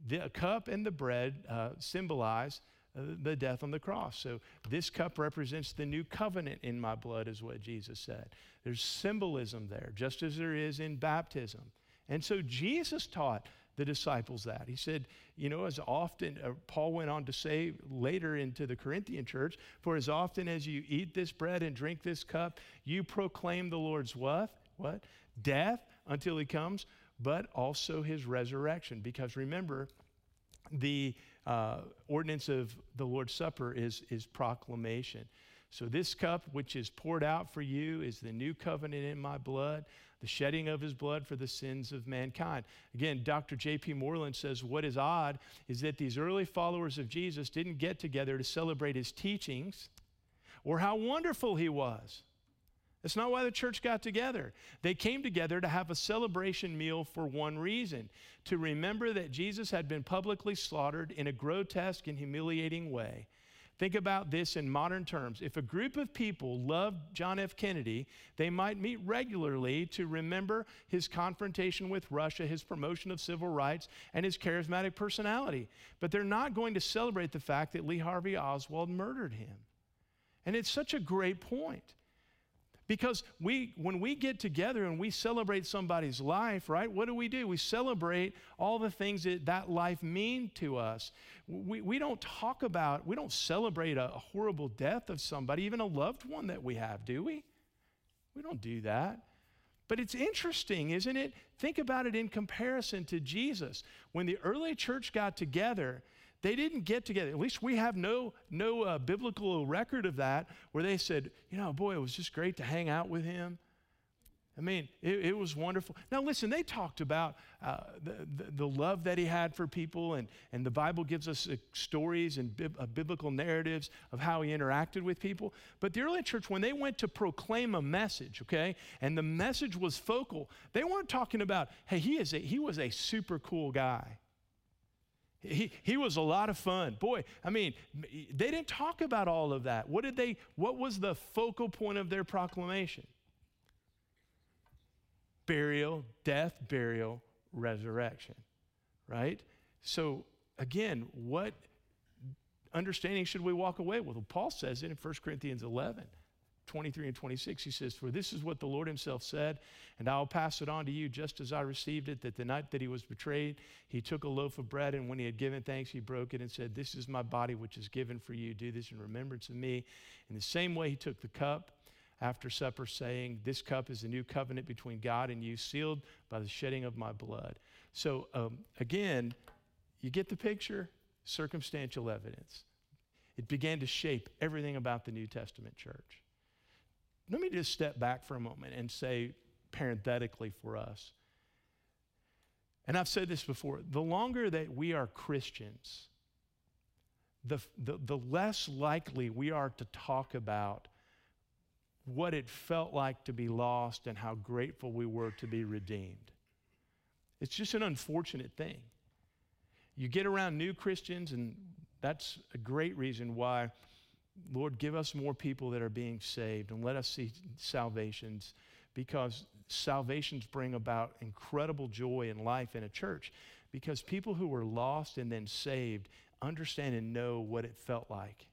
The cup and the bread uh, symbolize uh, the death on the cross. So this cup represents the new covenant in my blood, is what Jesus said. There's symbolism there, just as there is in baptism. And so Jesus taught the disciples that. He said, you know, as often, uh, Paul went on to say later into the Corinthian church, for as often as you eat this bread and drink this cup, you proclaim the Lord's what? What? Death until he comes, but also his resurrection. Because remember, the uh, ordinance of the Lord's Supper is, is proclamation. So, this cup, which is poured out for you, is the new covenant in my blood, the shedding of his blood for the sins of mankind. Again, Dr. J.P. Moreland says what is odd is that these early followers of Jesus didn't get together to celebrate his teachings or how wonderful he was. That's not why the church got together. They came together to have a celebration meal for one reason to remember that Jesus had been publicly slaughtered in a grotesque and humiliating way. Think about this in modern terms. If a group of people loved John F. Kennedy, they might meet regularly to remember his confrontation with Russia, his promotion of civil rights, and his charismatic personality. But they're not going to celebrate the fact that Lee Harvey Oswald murdered him. And it's such a great point. Because we, when we get together and we celebrate somebody's life, right, what do we do? We celebrate all the things that that life mean to us. We, we don't talk about, we don't celebrate a, a horrible death of somebody, even a loved one that we have, do we? We don't do that. But it's interesting, isn't it? Think about it in comparison to Jesus. When the early church got together, they didn't get together. At least we have no, no uh, biblical record of that where they said, you know, boy, it was just great to hang out with him. I mean, it, it was wonderful. Now, listen, they talked about uh, the, the, the, love that he had for people, and, and the Bible gives us uh, stories and uh, biblical narratives of how he interacted with people. But the early church, when they went to proclaim a message, okay, and the message was focal, they weren't talking about, hey, he, is a, he was a super cool guy. He, he was a lot of fun. Boy, I mean, they didn't talk about all of that. What did they, what was the focal point of their proclamation? Burial, death, burial, resurrection, right? So again, what understanding should we walk away with? Well, Paul says it in 1 Corinthians 11. 23 and 26, he says, For this is what the Lord himself said, and I'll pass it on to you just as I received it, that the night that he was betrayed, he took a loaf of bread, and when he had given thanks, he broke it and said, This is my body which is given for you. Do this in remembrance of me. In the same way, he took the cup after supper, saying, This cup is the new covenant between God and you, sealed by the shedding of my blood. So, um, again, you get the picture? Circumstantial evidence. It began to shape everything about the New Testament church. Let me just step back for a moment and say, parenthetically for us, and I've said this before the longer that we are Christians, the, the, the less likely we are to talk about what it felt like to be lost and how grateful we were to be redeemed. It's just an unfortunate thing. You get around new Christians, and that's a great reason why Lord, give us more people that are being saved and let us see salvations because salvations bring about incredible joy and life in a church because people who were lost and then saved understand and know what it felt like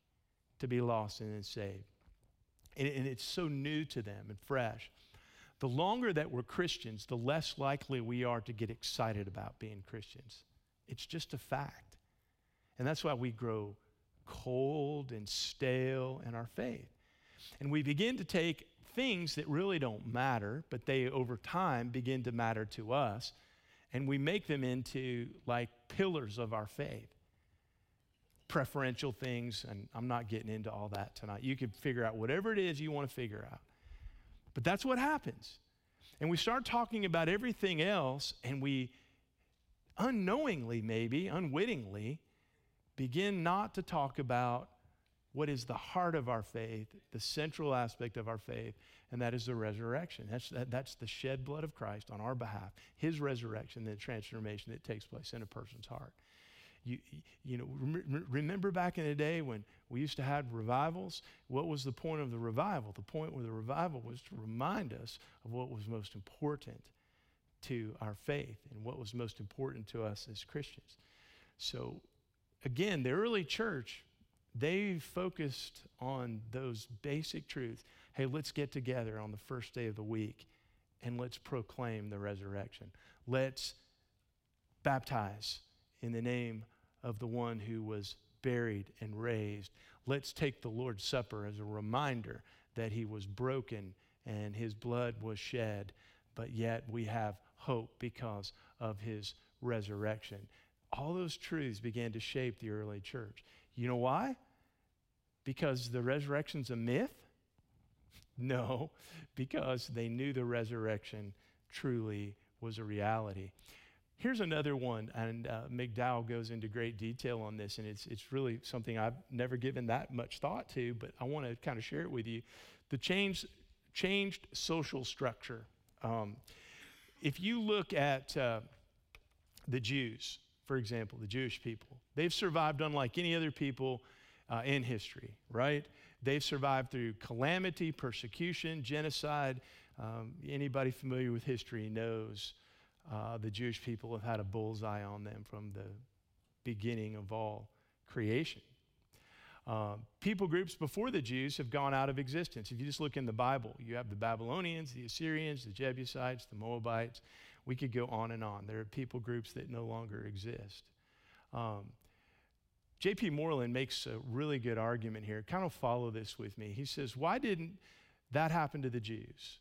to be lost and then saved. And, and it's so new to them and fresh. the longer that we're Christians, the less likely we are to get excited about being Christians. It's just a fact. And that's why we grow cold and stale in our faith. And we begin to take things that really don't matter, but they over time begin to matter to us, and we make them into like pillars of our faith. Preferential things, and I'm not getting into all that tonight. You can figure out whatever it is you want to figure out. But that's what happens. And we start talking about everything else, and we unknowingly, maybe, unwittingly, begin not to talk about what is the heart of our faith, the central aspect of our faith, and that is the resurrection. That's, that, that's the shed blood of Christ on our behalf, his resurrection, the transformation that takes place in a person's heart. You, you know, remember back in the day when we used to have revivals? What was the point of the revival? The point where the revival was to remind us of what was most important to our faith and what was most important to us as Christians. So, again, the early church, they focused on those basic truths. Hey, let's get together on the first day of the week and let's proclaim the resurrection. Let's baptize in the name of the one who was buried and raised. Let's take the Lord's Supper as a reminder that he was broken and his blood was shed, but yet we have hope because of his resurrection. All those truths began to shape the early church. You know why? Because the resurrection's a myth? (laughs) No, because they knew the resurrection truly was a reality. Here's another one, and uh, McDowell goes into great detail on this, and it's, it's really something I've never given that much thought to, but I want to kind of share it with you. The change, changed social structure. Um, if you look at uh, the Jews, for example, the Jewish people, they've survived unlike any other people uh, in history, right? They've survived through calamity, persecution, genocide. Um, anybody familiar with history knows uh, the Jewish people have had a bullseye on them from the beginning of all creation. Uh, people groups before the Jews have gone out of existence. If you just look in the Bible, you have the Babylonians, the Assyrians, the Jebusites, the Moabites. We could go on and on. There are people groups that no longer exist. Um, J.P. Moreland makes a really good argument here. Kind of follow this with me. He says, Why didn't that happen to the Jews?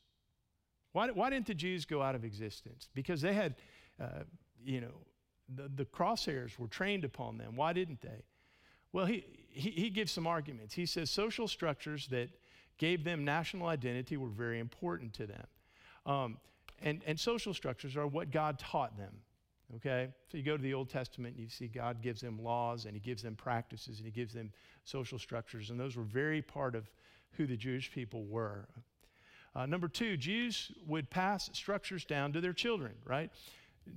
Why, why didn't the Jews go out of existence? Because they had, uh, you know, the, the crosshairs were trained upon them. Why didn't they? Well, he, he, he gives some arguments. He says social structures that gave them national identity were very important to them. Um, and, and social structures are what God taught them. Okay? So you go to the Old Testament and you see God gives them laws and He gives them practices and He gives them social structures. And those were very part of who the Jewish people were. Uh, number two, Jews would pass structures down to their children, right?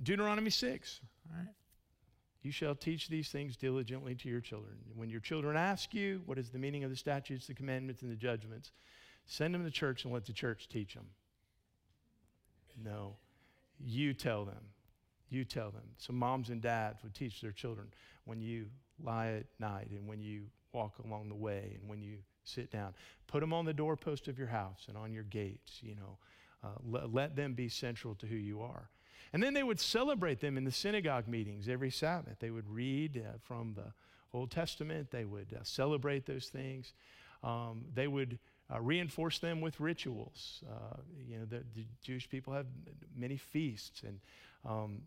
Deuteronomy 6, right? You shall teach these things diligently to your children. When your children ask you, what is the meaning of the statutes, the commandments, and the judgments, send them to church and let the church teach them. No, you tell them. You tell them. So moms and dads would teach their children when you lie at night and when you walk along the way and when you sit down. Put them on the doorpost of your house and on your gates, you know. Uh, let, let them be central to who you are. And then they would celebrate them in the synagogue meetings every Sabbath. They would read uh, from the Old Testament, they would uh, celebrate those things. Um, they would uh, reinforce them with rituals. Uh, you know, the, the, Jewish people have many feasts and um,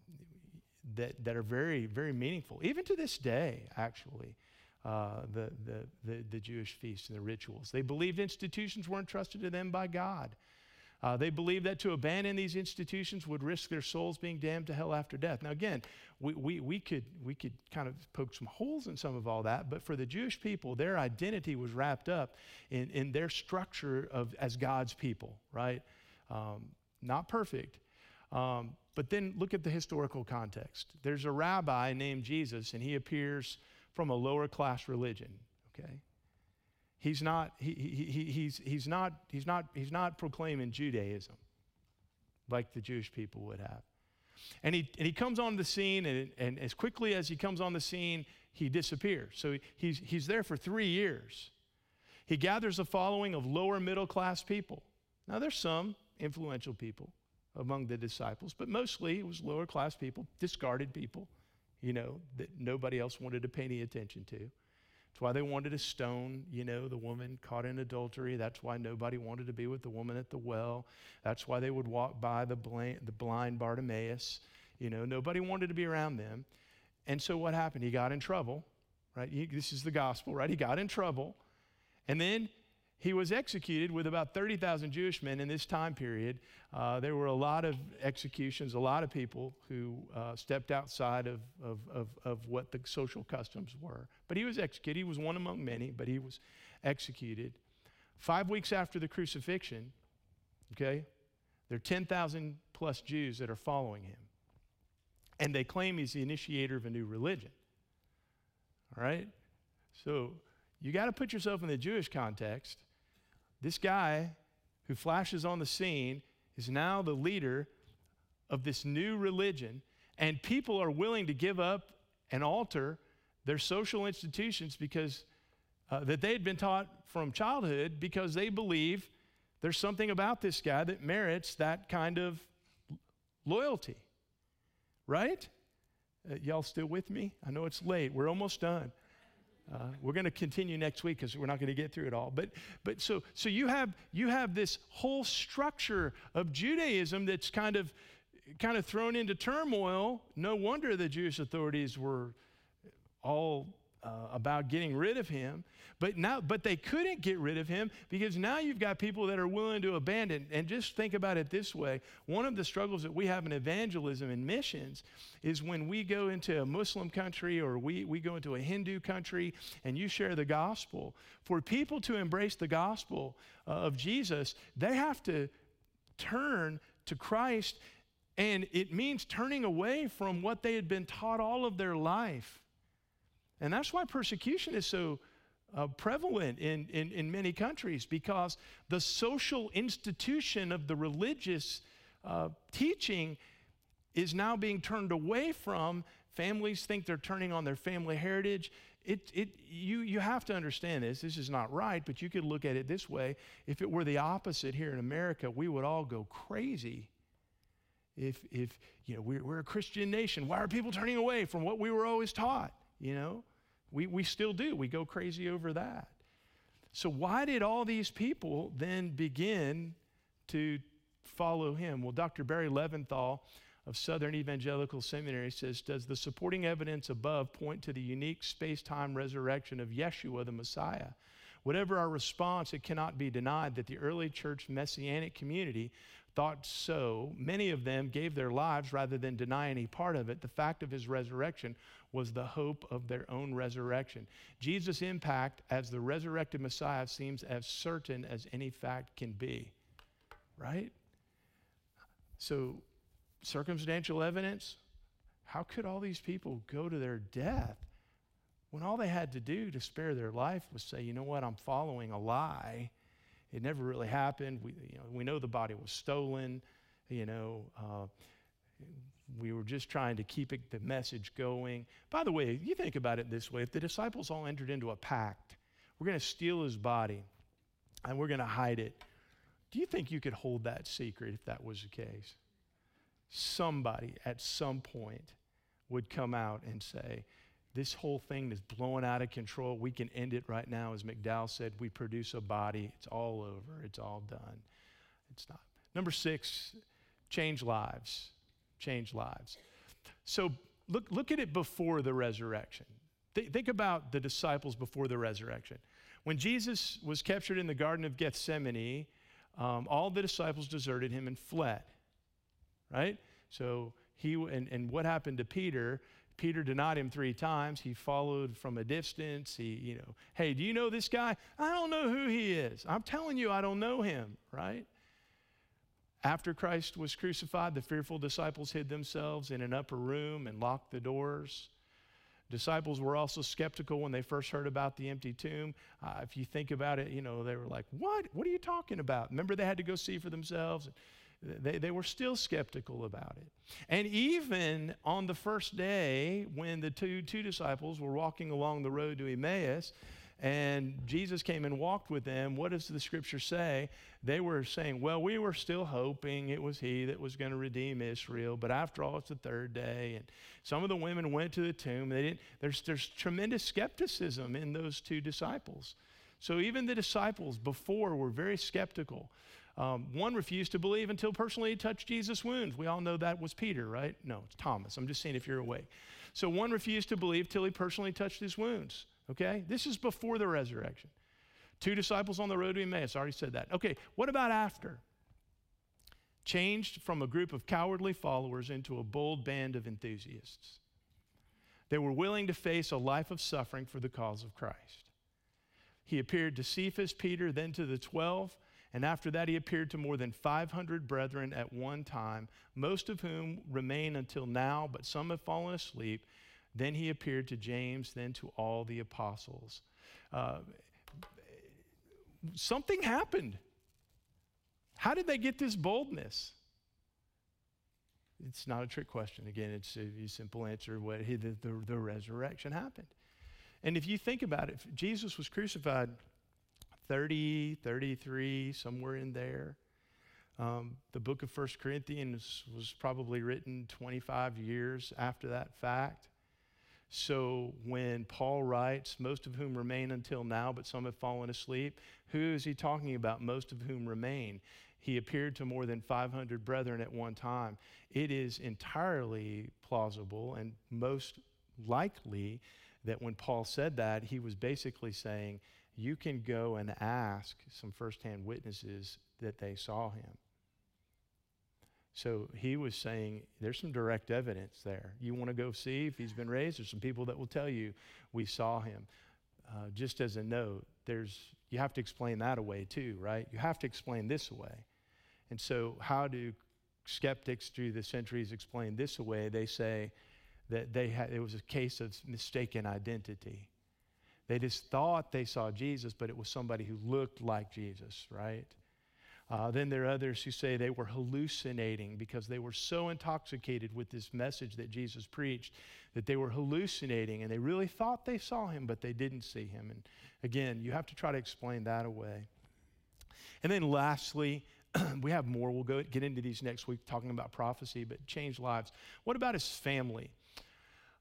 that, that are very, very meaningful, even to this day, actually uh, the, the, the, the, Jewish feasts and the rituals. They believed institutions were entrusted to them by God. Uh, they believed that to abandon these institutions would risk their souls being damned to hell after death. Now, again, we, we, we, could, we could kind of poke some holes in some of all that, but for the Jewish people, their identity was wrapped up in, in their structure of, as God's people, right? Um, not perfect. Um, but then look at the historical context. There's a rabbi named Jesus, and he appears from a lower class religion, okay? He's not, he, he, he's, he's, not, he's, not, he's not proclaiming Judaism like the Jewish people would have. And he, and he comes on the scene, and, and as quickly as he comes on the scene, he disappears. So he's, he's there for three years. He gathers a following of lower middle class people. Now, there's some influential people among the disciples, but mostly it was lower class people, discarded people, you know, that nobody else wanted to pay any attention to. That's why they wanted to stone, you know, the woman caught in adultery. That's why nobody wanted to be with the woman at the well. That's why they would walk by the blind, the blind Bartimaeus. You know, nobody wanted to be around them. And so what happened? He got in trouble, right? He, this is the gospel, right? He got in trouble. And then he was executed with about 30,000 Jewish men in this time period. Uh, there were a lot of executions, a lot of people who uh, stepped outside of, of, of, of, what the social customs were. But he was executed. He was one among many, but he was executed. Five weeks after the crucifixion, okay, there are 10,000 plus Jews that are following him. And they claim he's the initiator of a new religion. All right? So you got to put yourself in the Jewish context. This guy who flashes on the scene is now the leader of this new religion, and people are willing to give up and alter their social institutions because uh, that they had been taught from childhood because they believe there's something about this guy that merits that kind of loyalty. Right? Uh, y'all still with me? I know it's late. We're almost done. Uh, we're going to continue next week because we're not going to get through it all. But, but so, so you, have, you have this whole structure of Judaism that's kind of, kind of thrown into turmoil. No wonder the Jewish authorities were all uh, about getting rid of him. But now, but they couldn't get rid of him because now you've got people that are willing to abandon. And just think about it this way: one of the struggles that we have in evangelism and missions is when we go into a Muslim country or we, we go into a Hindu country and you share the gospel. For people to embrace the gospel uh, of Jesus, they have to turn to Christ, and it means turning away from what they had been taught all of their life. And that's why persecution is so uh, prevalent in, in, in many countries because the social institution of the religious uh, teaching is now being turned away from. Families think they're turning on their family heritage. It, it, you, you have to understand this. This is not right, but you could look at it this way. If it were the opposite here in America, we would all go crazy. If, if you know, we're, we're a Christian nation, why are people turning away from what we were always taught? You know? We, we still do. We go crazy over that. So, why did all these people then begin to follow him? Well, Dr. Barry Leventhal of Southern Evangelical Seminary says Does the supporting evidence above point to the unique space time resurrection of Yeshua the Messiah? Whatever our response, it cannot be denied that the early church messianic community thought so. Many of them gave their lives rather than deny any part of it. The fact of his resurrection was the hope of their own resurrection. Jesus' impact as the resurrected Messiah seems as certain as any fact can be, right? So, circumstantial evidence how could all these people go to their death when all they had to do to spare their life was say, you know what, I'm following a lie? It never really happened. We, you know, we know the body was stolen. You know, uh, we were just trying to keep it, the message going. By the way, you think about it this way if the disciples all entered into a pact, we're going to steal his body and we're going to hide it. Do you think you could hold that secret if that was the case? Somebody at some point would come out and say, This whole thing is blowing out of control. We can end it right now. As McDowell said, we produce a body. It's all over. It's all done. It's not. Number six, change lives change lives. So look, look at it before the resurrection. Th- think about the disciples before the resurrection. When Jesus was captured in the Garden of Gethsemane, um, all the disciples deserted him and fled, right? So he, and, and what happened to Peter? Peter denied him three times. He followed from a distance. He, you know, hey, do you know this guy? I don't know who he is. I'm telling you, I don't know him, right? After Christ was crucified, the fearful disciples hid themselves in an upper room and locked the doors. Disciples were also skeptical when they first heard about the empty tomb. Uh, if you think about it, you know, they were like, What? What are you talking about? Remember, they had to go see for themselves. They, they were still skeptical about it. And even on the first day, when the two, two disciples were walking along the road to Emmaus, and Jesus came and walked with them, what does the scripture say? They were saying, Well, we were still hoping it was he that was going to redeem Israel, but after all, it's the third day. And some of the women went to the tomb. They didn't, there's, there's tremendous skepticism in those two disciples. So even the disciples before were very skeptical. Um, one refused to believe until personally he touched Jesus' wounds. We all know that was Peter, right? No, it's Thomas. I'm just saying if you're awake. So one refused to believe till he personally touched his wounds. Okay? This is before the resurrection. Two disciples on the road to Emmaus. I already said that. Okay, what about after? Changed from a group of cowardly followers into a bold band of enthusiasts. They were willing to face a life of suffering for the cause of Christ. He appeared to Cephas, Peter, then to the twelve, and after that he appeared to more than 500 brethren at one time, most of whom remain until now, but some have fallen asleep. Then he appeared to James, then to all the apostles. Uh, something happened. How did they get this boldness? It's not a trick question. Again, it's a simple answer. What the, the, the resurrection happened. And if you think about it, Jesus was crucified 30, 33, somewhere in there. Um, the book of First Corinthians was probably written 25 years after that fact. So when Paul writes, most of whom remain until now, but some have fallen asleep, who is he talking about, most of whom remain? He appeared to more than 500 brethren at one time. It is entirely plausible and most likely that when Paul said that, he was basically saying, You can go and ask some firsthand witnesses that they saw him. So he was saying there's some direct evidence there. You want to go see if he's been raised? There's some people that will tell you we saw him. Uh, just as a note, there's you have to explain that away too, right? You have to explain this away. And so, how do skeptics through the centuries explain this away? They say that they had, it was a case of mistaken identity. They just thought they saw Jesus, but it was somebody who looked like Jesus, right? Uh, then there are others who say they were hallucinating because they were so intoxicated with this message that Jesus preached that they were hallucinating and they really thought they saw him, but they didn't see him. And again, you have to try to explain that away. And then lastly, (clears throat) we have more. We'll go get into these next week talking about prophecy, but change lives. What about his family?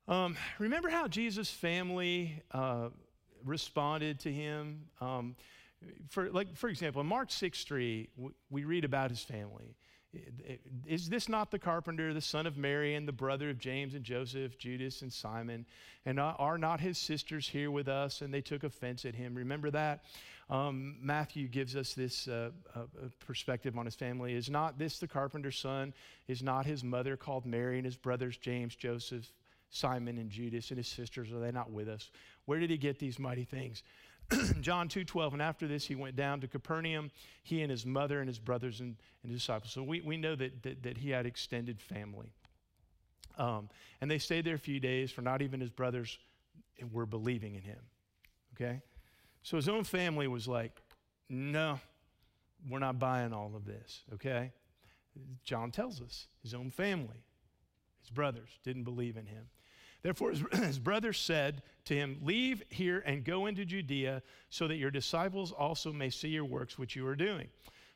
Um, remember how Jesus' family uh, responded to him? Um, for, like, for example, in Mark 6 3, we read about his family. Is this not the carpenter, the son of Mary, and the brother of James and Joseph, Judas and Simon? And are not his sisters here with us? And they took offense at him. Remember that? Um, Matthew gives us this uh, uh, perspective on his family. Is not this the carpenter's son? Is not his mother called Mary and his brothers James, Joseph, Simon, and Judas, and his sisters? Are they not with us? Where did he get these mighty things? (clears throat) John 2.12, and after this he went down to Capernaum, he and his mother and his brothers and, and disciples. So we, we know that, that, that he had extended family. Um, and they stayed there a few days, for not even his brothers were believing in him. Okay? So his own family was like, no, we're not buying all of this. Okay? John tells us his own family, his brothers, didn't believe in him. Therefore, his, (clears throat) his brothers said to him, Leave here and go into Judea, so that your disciples also may see your works which you are doing.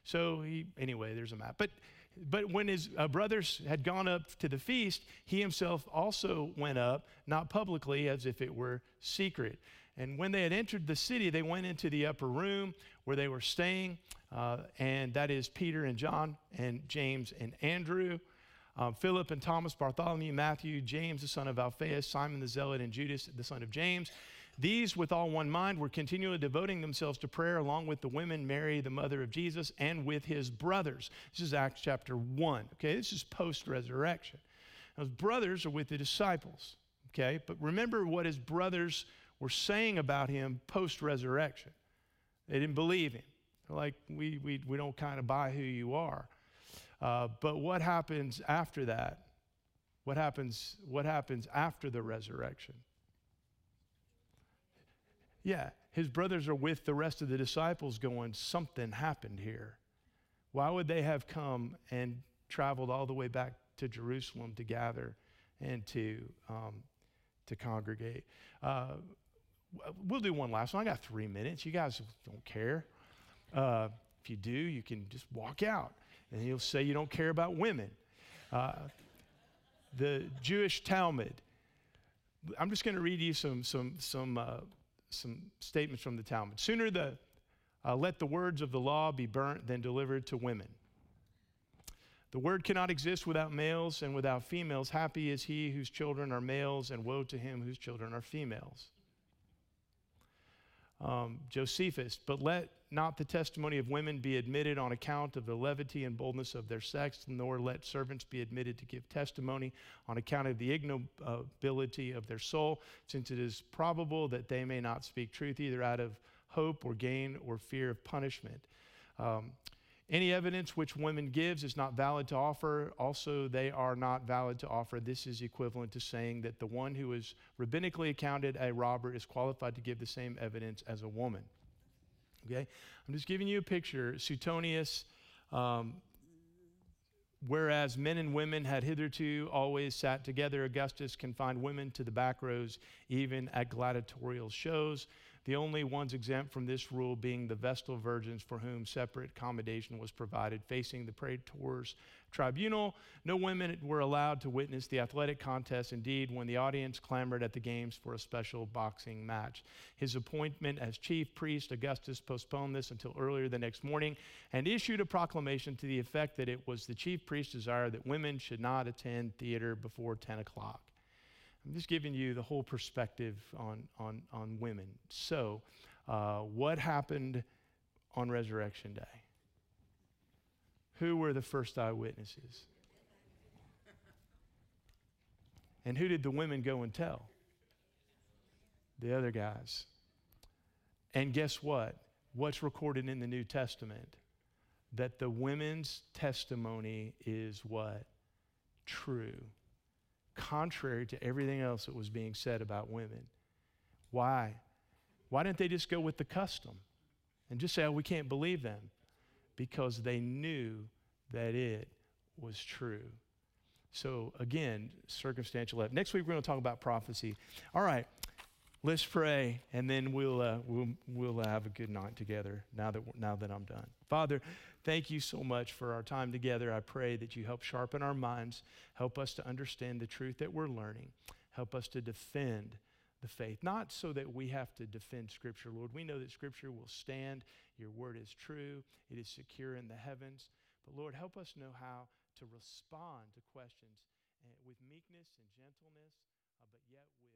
So he, anyway, there's a map. But but when his uh, brothers had gone up to the feast, he himself also went up, not publicly, as if it were secret. And when they had entered the city, they went into the upper room where they were staying, uh, and that is Peter and John and James and Andrew um, Philip and Thomas, Bartholomew, Matthew, James, the son of Alphaeus, Simon the Zealot, and Judas, the son of James. These, with all one mind, were continually devoting themselves to prayer, along with the women, Mary, the mother of Jesus, and with his brothers. This is Acts chapter 1. Okay, this is post resurrection. His brothers are with the disciples. Okay, but remember what his brothers were saying about him post resurrection. They didn't believe him. They're like, we, we, we don't kind of buy who you are. Uh, but what happens after that? What happens, what happens after the resurrection? Yeah, his brothers are with the rest of the disciples going, something happened here. Why would they have come and traveled all the way back to Jerusalem to gather and to, um, to congregate? Uh, we'll do one last one. I got three minutes. You guys don't care. Uh, if you do, you can just walk out and he'll say you don't care about women. Uh, the Jewish Talmud. I'm just going to read you some, some, some, uh, some statements from the Talmud. Sooner the, uh, let the words of the law be burnt than delivered to women. The word cannot exist without males and without females. Happy is he whose children are males, and woe to him whose children are females. Um, Josephus, but let not the testimony of women be admitted on account of the levity and boldness of their sex, nor let servants be admitted to give testimony on account of the ignobility of their soul, since it is probable that they may not speak truth either out of hope or gain or fear of punishment. Um, any evidence which women gives is not valid to offer. Also, they are not valid to offer. This is equivalent to saying that the one who is rabbinically accounted a robber is qualified to give the same evidence as a woman. Okay? I'm just giving you a picture. Suetonius, um, whereas men and women had hitherto always sat together, Augustus confined women to the back rows, even at gladiatorial shows the only ones exempt from this rule being the Vestal virgins for whom separate accommodation was provided facing the praetor's tribunal. No women were allowed to witness the athletic contest. Indeed, when the audience clamored at the games for a special boxing match. His appointment as chief priest, Augustus postponed this until earlier the next morning and issued a proclamation to the effect that it was the chief priest's desire that women should not attend theater before 10 o'clock. I'm just giving you the whole perspective on, on, on women. So, uh, what happened on Resurrection Day? Who were the first eyewitnesses? And who did the women go and tell? The other guys. And guess what? What's recorded in the New Testament? That the women's testimony is what? True contrary to everything else that was being said about women. Why? Why didn't they just go with the custom and just say, oh, we can't believe them? Because they knew that it was true. So, again, circumstantial evidence. Next week, we're going to talk about prophecy. All right, let's pray, and then we'll, uh, we'll, we'll have a good night together now that, now that I'm done. Father, Thank you so much for our time together. I pray that you help sharpen our minds, help us to understand the truth that we're learning, help us to defend the faith. Not so that we have to defend Scripture, Lord. We know that Scripture will stand. Your word is true, it is secure in the heavens. But Lord, help us know how to respond to questions eh, with meekness and gentleness, uh, but yet with